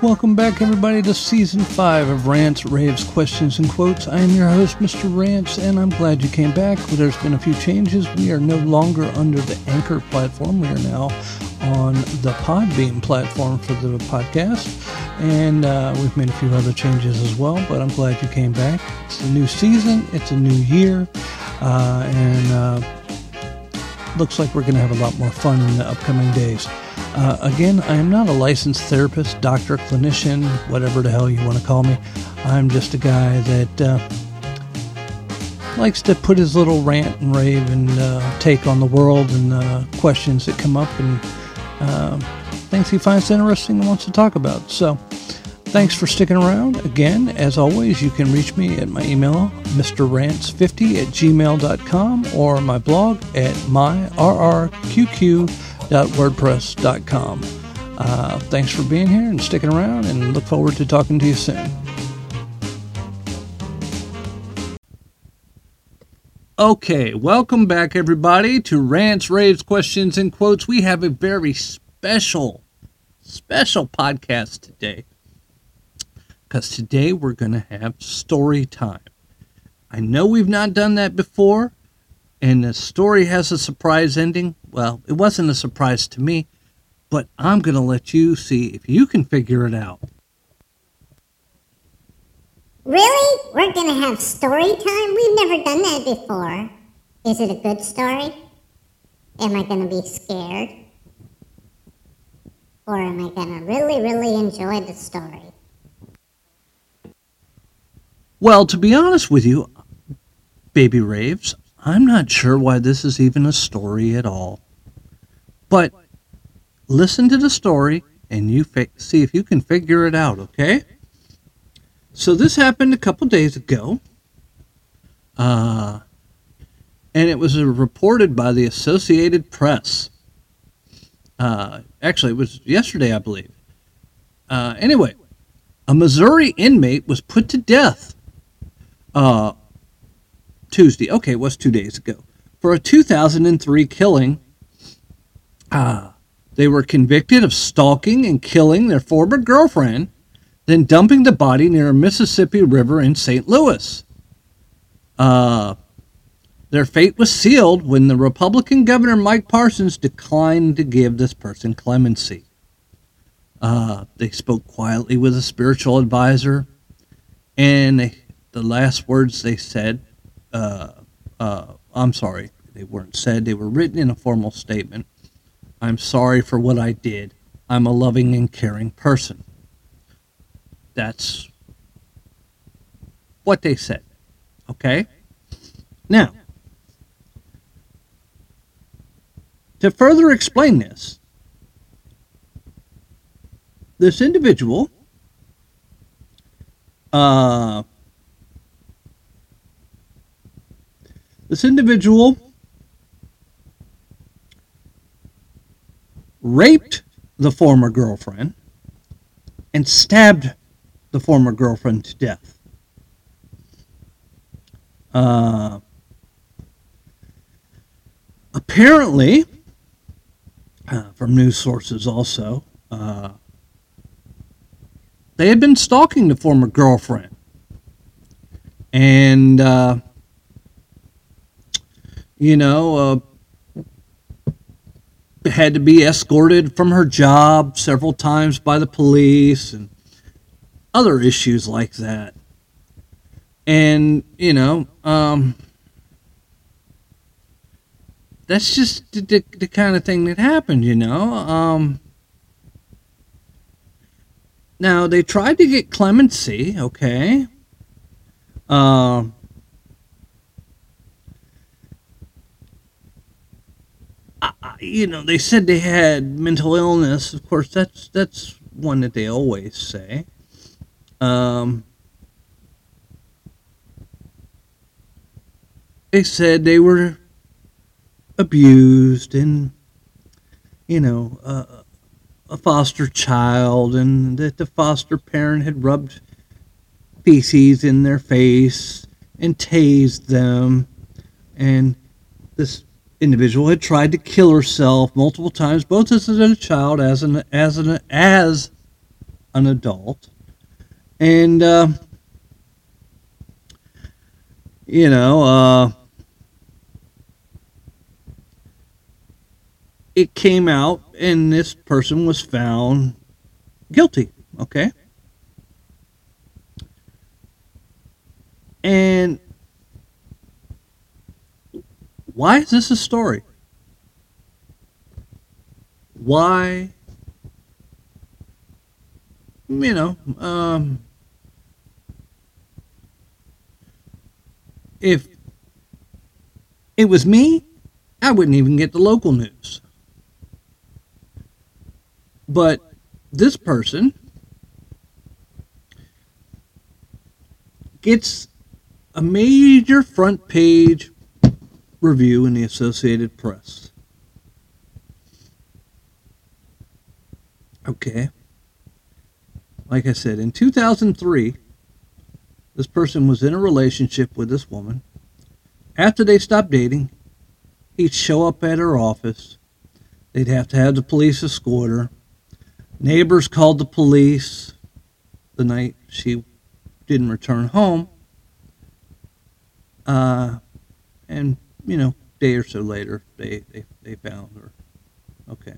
Welcome back, everybody, to season five of Rants, Raves, Questions, and Quotes. I am your host, Mr. Rants, and I'm glad you came back. There's been a few changes. We are no longer under the Anchor platform. We are now on the Podbean platform for the podcast, and uh, we've made a few other changes as well. But I'm glad you came back. It's a new season. It's a new year, uh, and uh, looks like we're going to have a lot more fun in the upcoming days. Uh, again, I am not a licensed therapist, doctor, clinician, whatever the hell you want to call me. I'm just a guy that uh, likes to put his little rant and rave and uh, take on the world and uh, questions that come up and uh, things he finds interesting and wants to talk about. So, thanks for sticking around. Again, as always, you can reach me at my email, mrrants50 at gmail.com, or my blog at myrrqq.com www.wordpress.com. Uh, thanks for being here and sticking around, and look forward to talking to you soon. Okay, welcome back, everybody, to Rants, Raves, Questions, and Quotes. We have a very special, special podcast today because today we're going to have story time. I know we've not done that before, and the story has a surprise ending. Well, it wasn't a surprise to me, but I'm going to let you see if you can figure it out. Really? We're going to have story time? We've never done that before. Is it a good story? Am I going to be scared? Or am I going to really, really enjoy the story? Well, to be honest with you, Baby Raves, I'm not sure why this is even a story at all. But listen to the story and you fi- see if you can figure it out, okay? So this happened a couple days ago. Uh, and it was uh, reported by the Associated Press. Uh, actually, it was yesterday, I believe. Uh, anyway, a Missouri inmate was put to death uh, Tuesday. Okay, it was two days ago. For a 2003 killing, ah, they were convicted of stalking and killing their former girlfriend, then dumping the body near a Mississippi River in St. Louis. Uh, their fate was sealed when the Republican Governor Mike Parsons declined to give this person clemency. Uh, they spoke quietly with a spiritual advisor, and they, the last words they said uh, uh, I'm sorry, they weren't said, they were written in a formal statement. I'm sorry for what I did. I'm a loving and caring person. That's what they said. Okay? Now, to further explain this, this individual uh, This individual raped the former girlfriend and stabbed the former girlfriend to death. Uh, apparently, uh, from news sources also, uh, they had been stalking the former girlfriend. And uh, you know, uh, had to be escorted from her job several times by the police and other issues like that. And, you know, um, that's just the, the, the, kind of thing that happened, you know. Um, now, they tried to get clemency, okay. Um, you know, they said they had mental illness. Of course, that's that's one that they always say. Um, they said they were abused and you know uh, a foster child and that the foster parent had rubbed feces in their face and tased them and this individual had tried to kill herself multiple times, both as a child, as an as an as an adult. And, uh, you know, uh, it came out and this person was found guilty, okay? And why is this a story? Why, you know, um, if it was me, I wouldn't even get the local news. But this person gets a major front page review in the Associated Press. Okay. Like I said, in 2003, this person was in a relationship with this woman. After they stopped dating, he'd show up at her office. They'd have to have the police escort her. Neighbors called the police the night she didn't return home. Uh, and, you know, day or so later, they, they, they found her. Okay.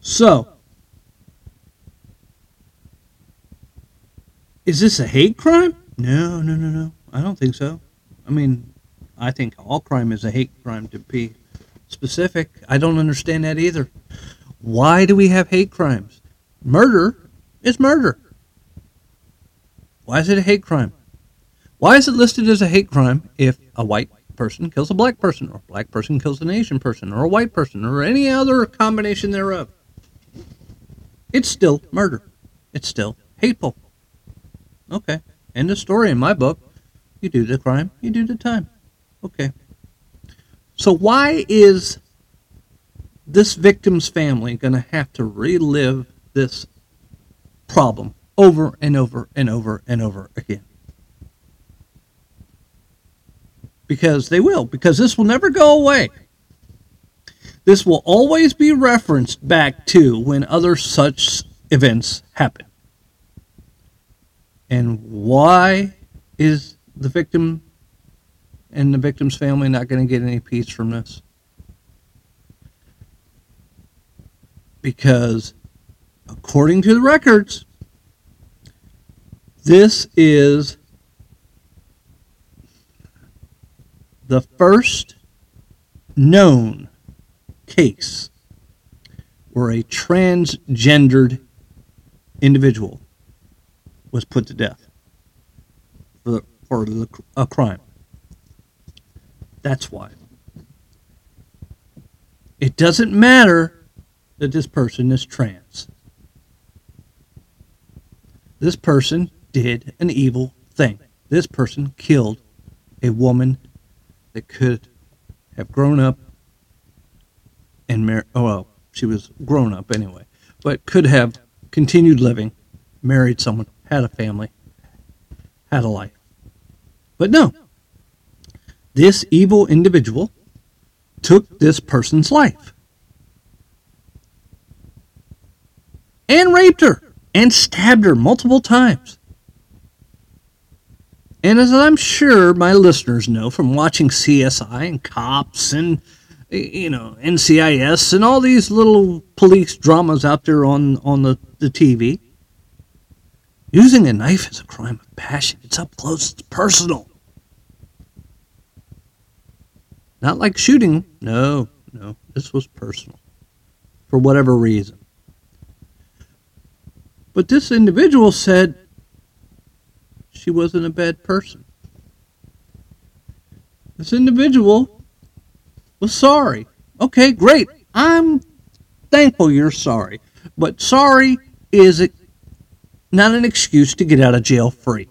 So, is this a hate crime? No, no, no, no. I don't think so. I mean, I think all crime is a hate crime to be specific. I don't understand that either. Why do we have hate crimes? Murder is murder. Why is it a hate crime? Why is it listed as a hate crime if a white person kills a black person, or a black person kills an Asian person, or a white person, or any other combination thereof? It's still murder. It's still hateful. Okay. End of story in my book. You do the crime, you do the time. Okay. So why is this victim's family going to have to relive this problem over and over and over and over again. Because they will, because this will never go away. This will always be referenced back to when other such events happen. And why is the victim and the victim's family not going to get any peace from this? because according to the records, this is the first known case where a transgendered individual was put to death for, for a crime. That's why. It doesn't matter that this person is trans. This person did an evil thing. This person killed a woman that could have grown up and married. Oh, well, she was grown up anyway, but could have continued living, married someone, had a family, had a life. But no, this evil individual took this person's life. and raped her and stabbed her multiple times. And as I'm sure my listeners know from watching CSI and Cops and you know NCIS and all these little police dramas out there on on the, the TV, using a knife is a crime of passion. It's up close, it's personal. Not like shooting. No, no, this was personal. For whatever reason. But this individual said she wasn't a bad person. This individual was sorry. Okay, great. I'm thankful you're sorry. But sorry is not an excuse to get out of jail free.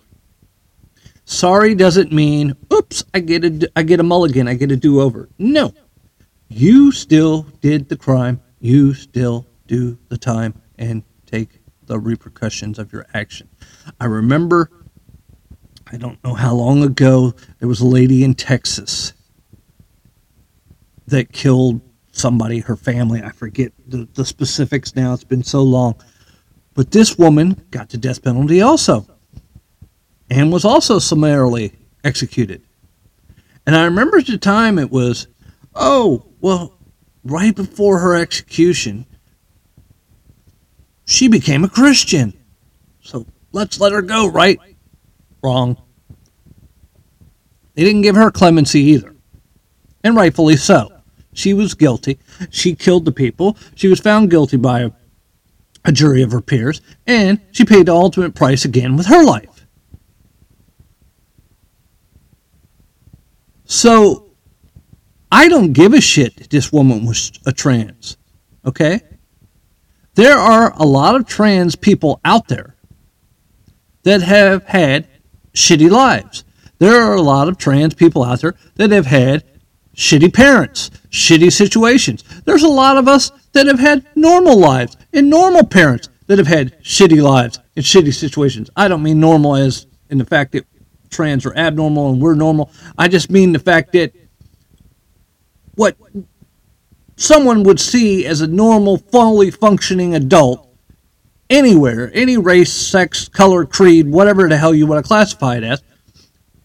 Sorry doesn't mean, oops, I get a, I get a mulligan, I get a do over. No. You still did the crime. You still do the time and take the repercussions of your action. I remember, I don't know how long ago, there was a lady in Texas that killed somebody, her family. I forget the, the specifics now. It's been so long. But this woman got the death penalty also and was also summarily executed. And I remember at the time it was, oh, well, right before her execution, she became a Christian. So let's let her go, right? Wrong. They didn't give her clemency either. And rightfully so. She was guilty. She killed the people. She was found guilty by a, a jury of her peers. And she paid the ultimate price again with her life. So I don't give a shit that this woman was a trans. Okay? There are a lot of trans people out there that have had shitty lives. There are a lot of trans people out there that have had shitty parents, shitty situations. There's a lot of us that have had normal lives and normal parents that have had shitty lives and shitty situations. I don't mean normal as in the fact that trans are abnormal and we're normal. I just mean the fact that what someone would see as a normal, fully functioning adult anywhere, any race, sex, color, creed, whatever the hell you want to classify it as,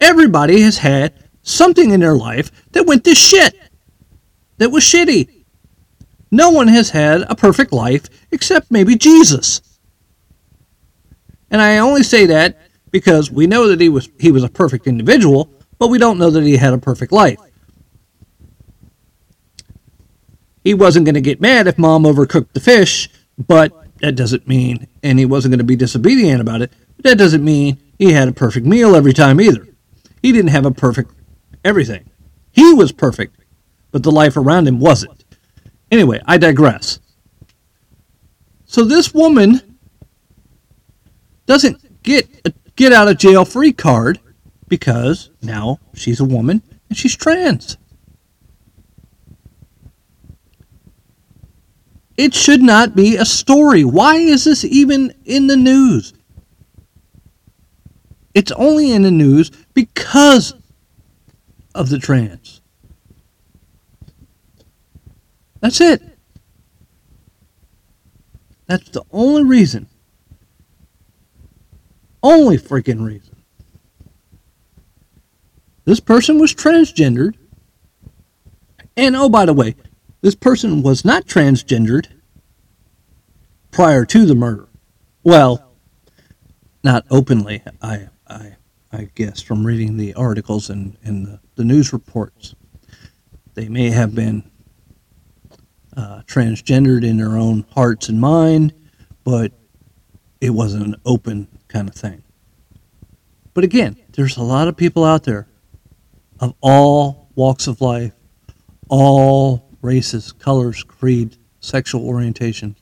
everybody has had something in their life that went to shit, that was shitty. No one has had a perfect life except maybe Jesus. And I only say that because we know that he was he was a perfect individual, but we don't know that he had a perfect life. He wasn't going to get mad if mom overcooked the fish, but that doesn't mean and he wasn't going to be disobedient about it. But that doesn't mean he had a perfect meal every time either. He didn't have a perfect everything. He was perfect, but the life around him wasn't. Anyway, I digress. So this woman doesn't get a get out of jail free card because now she's a woman and she's trans. It should not be a story. Why is this even in the news? It's only in the news because of the trans. That's it. That's the only reason. Only freaking reason. This person was transgendered. And oh, by the way, this person was not transgendered prior to the murder. Well, not openly, I, I, I guess, from reading the articles and, and the, the news reports. They may have been uh, transgendered in their own hearts and mind, but it wasn't an open kind of thing. But again, there's a lot of people out there of all walks of life, all races, colors, creed, sexual orientation.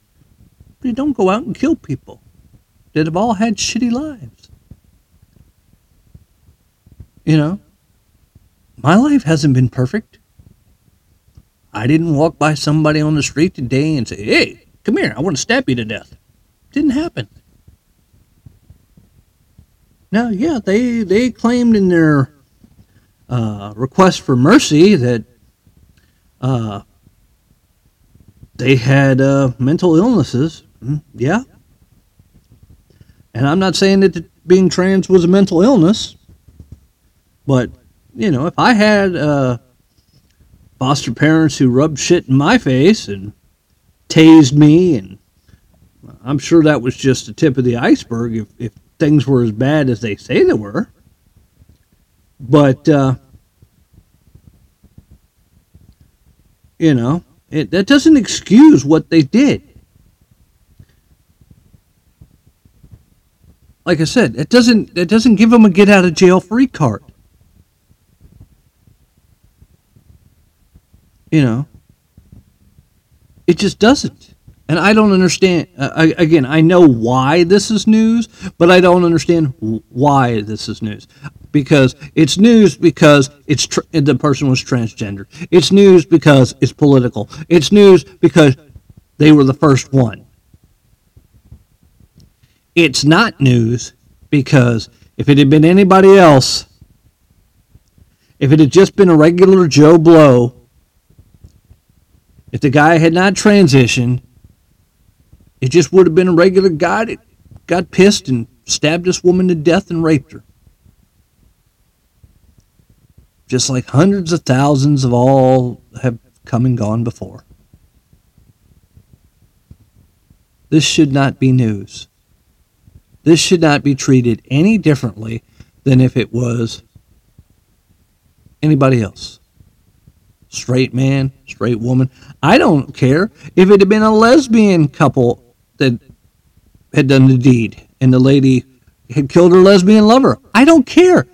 But you don't go out and kill people that have all had shitty lives. You know, my life hasn't been perfect. I didn't walk by somebody on the street today and say, hey, come here, I want to stab you to death. Didn't happen. Now, yeah, they, they claimed in their uh, request for mercy that uh, they had uh, mental illnesses. Mm, yeah. And I'm not saying that being trans was a mental illness, but, you know, if I had uh, foster parents who rubbed shit in my face and tased me, and I'm sure that was just the tip of the iceberg if, if things were as bad as they say they were. But, uh, you know, that doesn't excuse what they did. Like I said, it doesn't it doesn't give them a get out of jail free card. You know, it just doesn't. And I don't understand. Uh, I, again, I know why this is news, but I don't understand why this is news. Because it's news because it's the person was transgender. It's news because it's political. It's news because they were the first one. It's not news because if it had been anybody else, if it had just been a regular Joe Blow, if the guy had not transitioned, It just would have been a regular guy that got pissed and stabbed this woman to death and raped her. Just like hundreds of thousands of all have come and gone before. This should not be news. This should not be treated any differently than if it was anybody else. Straight man, straight woman. I don't care if it had been a lesbian couple that had done the deed and the lady had killed her lesbian lover. I don't care.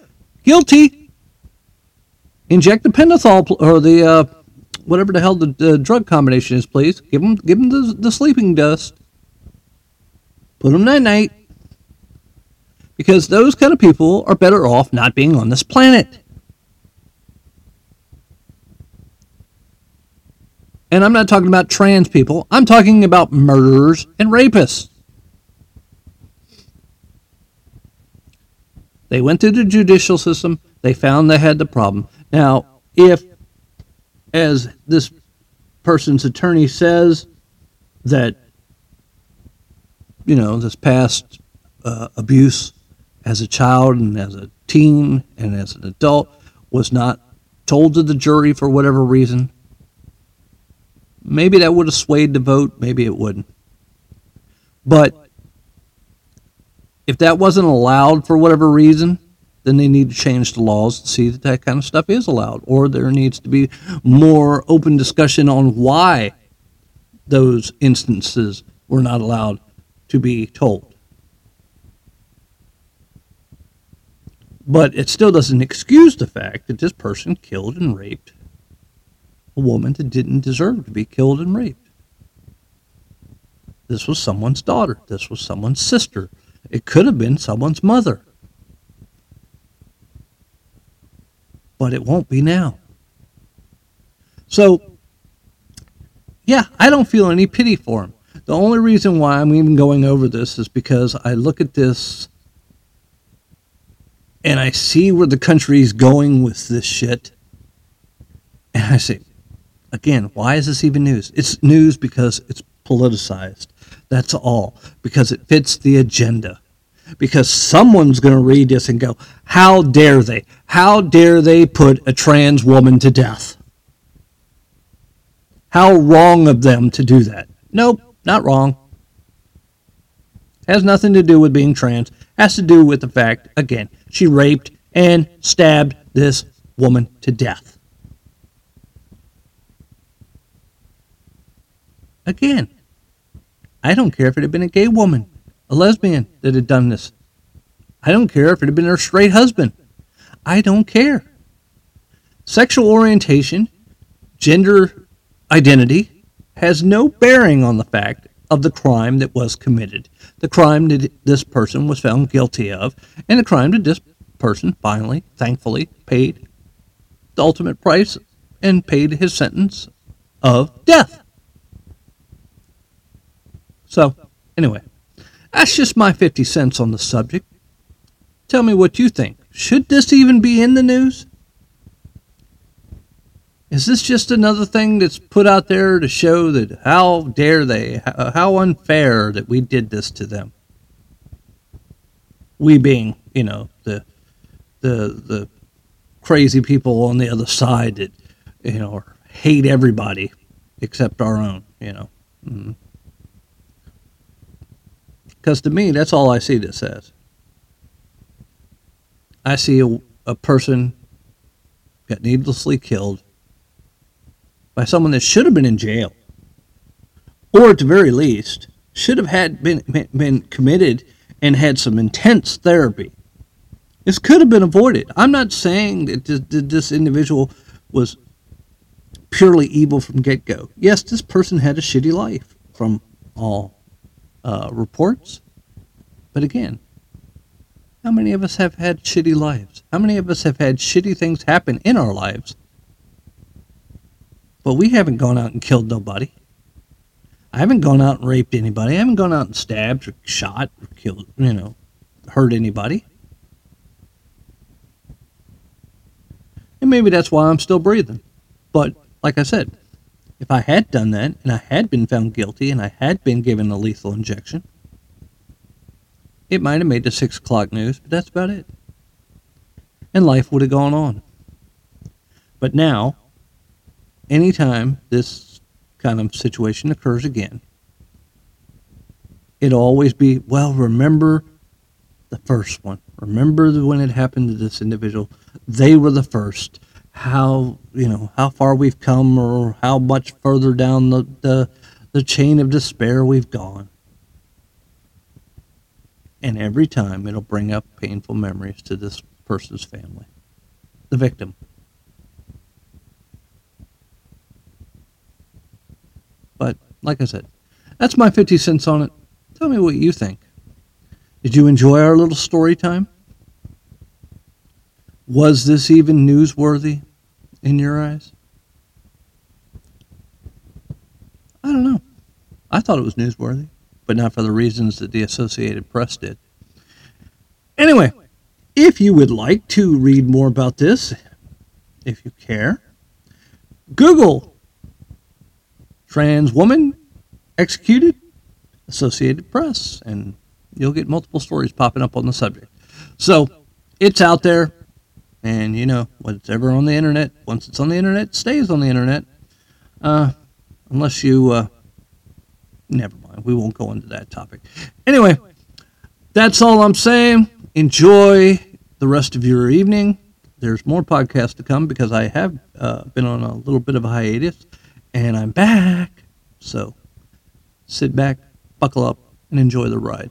Guilty. Inject the pentothal or the uh, whatever the hell the, drug combination is, please. Give them, give them the, the sleeping dust. Put them night night. Because those kind of people are better off not being on this planet. And I'm not talking about trans people, I'm talking about murderers and rapists. They went through the judicial system, they found they had the problem. Now, if, as this person's attorney says, that, you know, this past uh, abuse as a child and as a teen and as an adult was not told to the jury for whatever reason, Maybe that would have swayed the vote, maybe it wouldn't. But if that wasn't allowed for whatever reason, then they need to change the laws to see that that kind of stuff is allowed. Or there needs to be more open discussion on why those instances were not allowed to be told. But it still doesn't excuse the fact that this person killed and raped a woman that didn't deserve to be killed and raped. This was someone's daughter. This was someone's sister. It could have been someone's mother. But it won't be now. So, yeah, I don't feel any pity for him. The only reason why I'm even going over this is because I look at this and I see where the country's going with this shit. And I say, Again, why is this even news? It's news because it's politicized. That's all. Because it fits the agenda. Because someone's going to read this and go, How dare they? How dare they put a trans woman to death? How wrong of them to do that. Nope, not wrong. Has nothing to do with being trans. Has to do with the fact, again, she raped and stabbed this woman to death. Again, I don't care if it had been a gay woman, a lesbian that had done this. I don't care if it had been her straight husband. I don't care. Sexual orientation, gender identity has no bearing on the fact of the crime that was committed, the crime that this person was found guilty of, and the crime that this person finally, thankfully, paid the ultimate price and paid his sentence of death. So, anyway, that's just my 50 cents on the subject. Tell me what you think. Should this even be in the news? Is this just another thing that's put out there to show that how dare they, how unfair that we did this to them? We being, you know, the the the crazy people on the other side that, you know, hate everybody except our own, you know. Mm-hmm. Because to me, that's all I see that says. I see a, a person got needlessly killed by someone that should have been in jail, or at the very least, should have had been been committed and had some intense therapy. This could have been avoided. I'm not saying that this, that this individual was purely evil from get go. Yes, this person had a shitty life from all uh, reports. But again, how many of us have had shitty lives? How many of us have had shitty things happen in our lives? But we haven't gone out and killed nobody. I haven't gone out and raped anybody. I haven't gone out and stabbed or shot or killed, you know, hurt anybody. And maybe that's why I'm still breathing. But like I said, If I had done that and I had been found guilty and I had been given a lethal injection, it might have made the six o'clock news, but that's about it. And life would have gone on. But now, anytime this kind of situation occurs again, it'll always be, well, remember the first one. Remember when it happened to this individual. They were the first. How you know how far we've come, or how much further down the the, the chain of despair we've gone. And every time it'll bring up painful memories to this person's family, the victim. But like I said, that's my 50 cents on it. Tell me what you think. Did you enjoy our little story time? Was this even newsworthy in your eyes? I don't know. I thought it was newsworthy, but not for the reasons that the Associated Press did. Anyway, if you would like to read more about this, if you care, Google trans woman executed Associated Press, and you'll get multiple stories popping up on the subject. So it's out there, and you know, whatever on the internet, once it's on the internet, stays on the internet. Uh, unless you, uh, never mind, we won't go into that topic. Anyway, that's all I'm saying. Enjoy the rest of your evening. There's more podcasts to come because I have uh, been on a little bit of a hiatus, and I'm back. So sit back, buckle up, and enjoy the ride.